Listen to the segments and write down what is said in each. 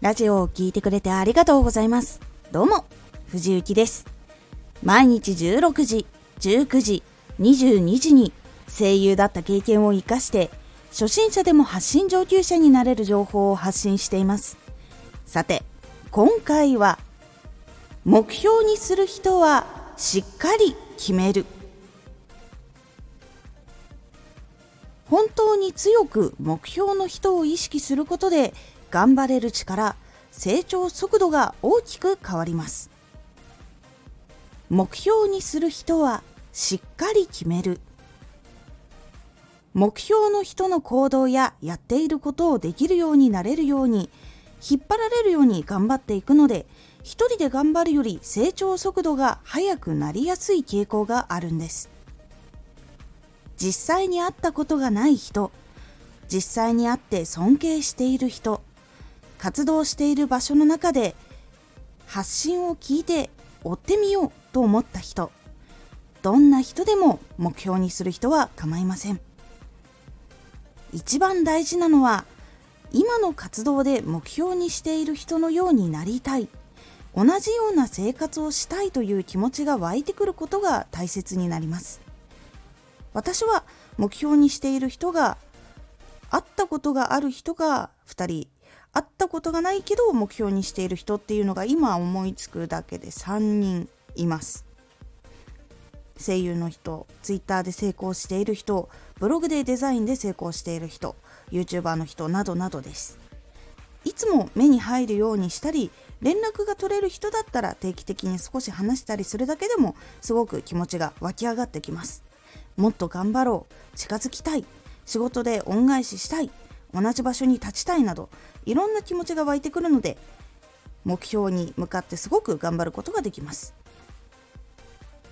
ラジオを聴いてくれてありがとうございます。どうも、藤幸です。毎日16時、19時、22時に声優だった経験を活かして、初心者でも発信上級者になれる情報を発信しています。さて、今回は、目標にする人はしっかり決める。本当に強く目標の人を意識することで頑張れる力成長速度が大きく変わります。目標にする人はしっかり決める。目標の人の行動ややっていることをできるようになれるように引っ張られるように頑張っていくので一人で頑張るより成長速度が速くなりやすい傾向があるんです。実際に会ったことがない人実際に会って尊敬している人活動している場所の中で発信を聞いて追ってみようと思った人。どんな人でも目標にする人は構いません。一番大事なのは今の活動で目標にしている人のようになりたい。同じような生活をしたいという気持ちが湧いてくることが大切になります。私は目標にしている人が会ったことがある人が2人会ったことがないけど目標にしている人っていうのが今思いつくだけで3人います。声優の人 Twitter で成功している人ブログでデザインで成功している人 YouTuber の人などなどです。いつも目に入るようにしたり連絡が取れる人だったら定期的に少し話したりするだけでもすごく気持ちが湧き上がってきます。もっと頑張ろう近づきたい仕事で恩返ししたい同じ場所に立ちたいなどいろんな気持ちが湧いてくるので目標に向かってすごく頑張ることができます。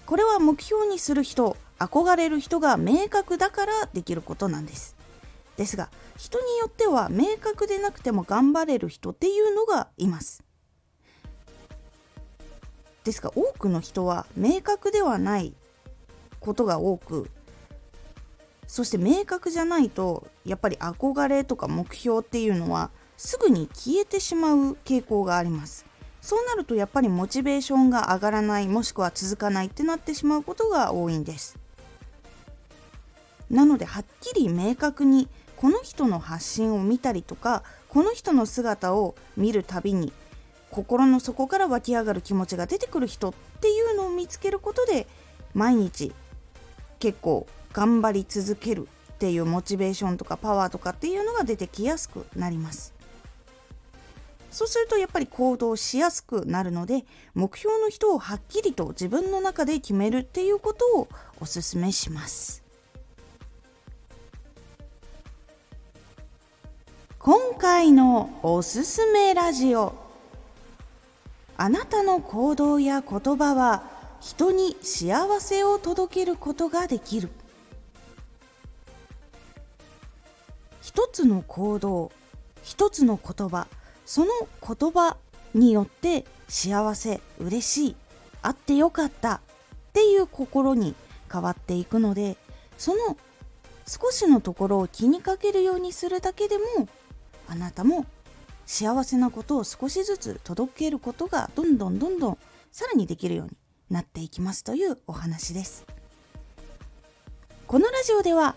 これは目標にする人憧れる人が明確だからできることなんです。ですが人によっては明確でなくても頑張れる人っていうのがいます。ですが多くの人は明確ではないことが多くそして明確じゃないとやっぱり憧れとか目標っていうのはすぐに消えてしまう傾向があります。そうなるとやっぱりモチベーションが上がらないもしくは続かないってなってしまうことが多いんです。なのではっきり明確にこの人の発信を見たりとかこの人の姿を見るたびに心の底から湧き上がる気持ちが出てくる人っていうのを見つけることで毎日結構頑張り続けるっていうモチベーションとかパワーとかっていうのが出てきやすくなります。そうするとやっぱり行動しやすくなるので目標の人をはっきりと自分の中で決めるっていうことをおすすめします。今回のおすすめラジオ。あなたの行動や言葉は人に幸せを届けることができる。一つの行動一つの言葉その言葉によって幸せ嬉しいあってよかったっていう心に変わっていくのでその少しのところを気にかけるようにするだけでもあなたも幸せなことを少しずつ届けることがどんどんどんどんさらにできるようになっていきますというお話です。このラジオでは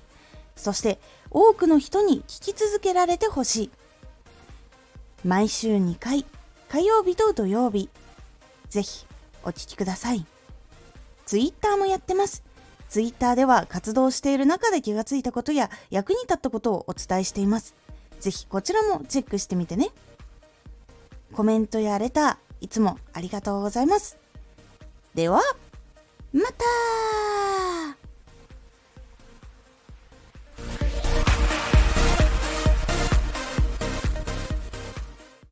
そして多くの人に聞き続けられてほしい。毎週2回、火曜日と土曜日、ぜひお聞きください。ツイッターもやってます。ツイッターでは活動している中で気がついたことや役に立ったことをお伝えしています。ぜひこちらもチェックしてみてね。コメントやレター、いつもありがとうございます。では、また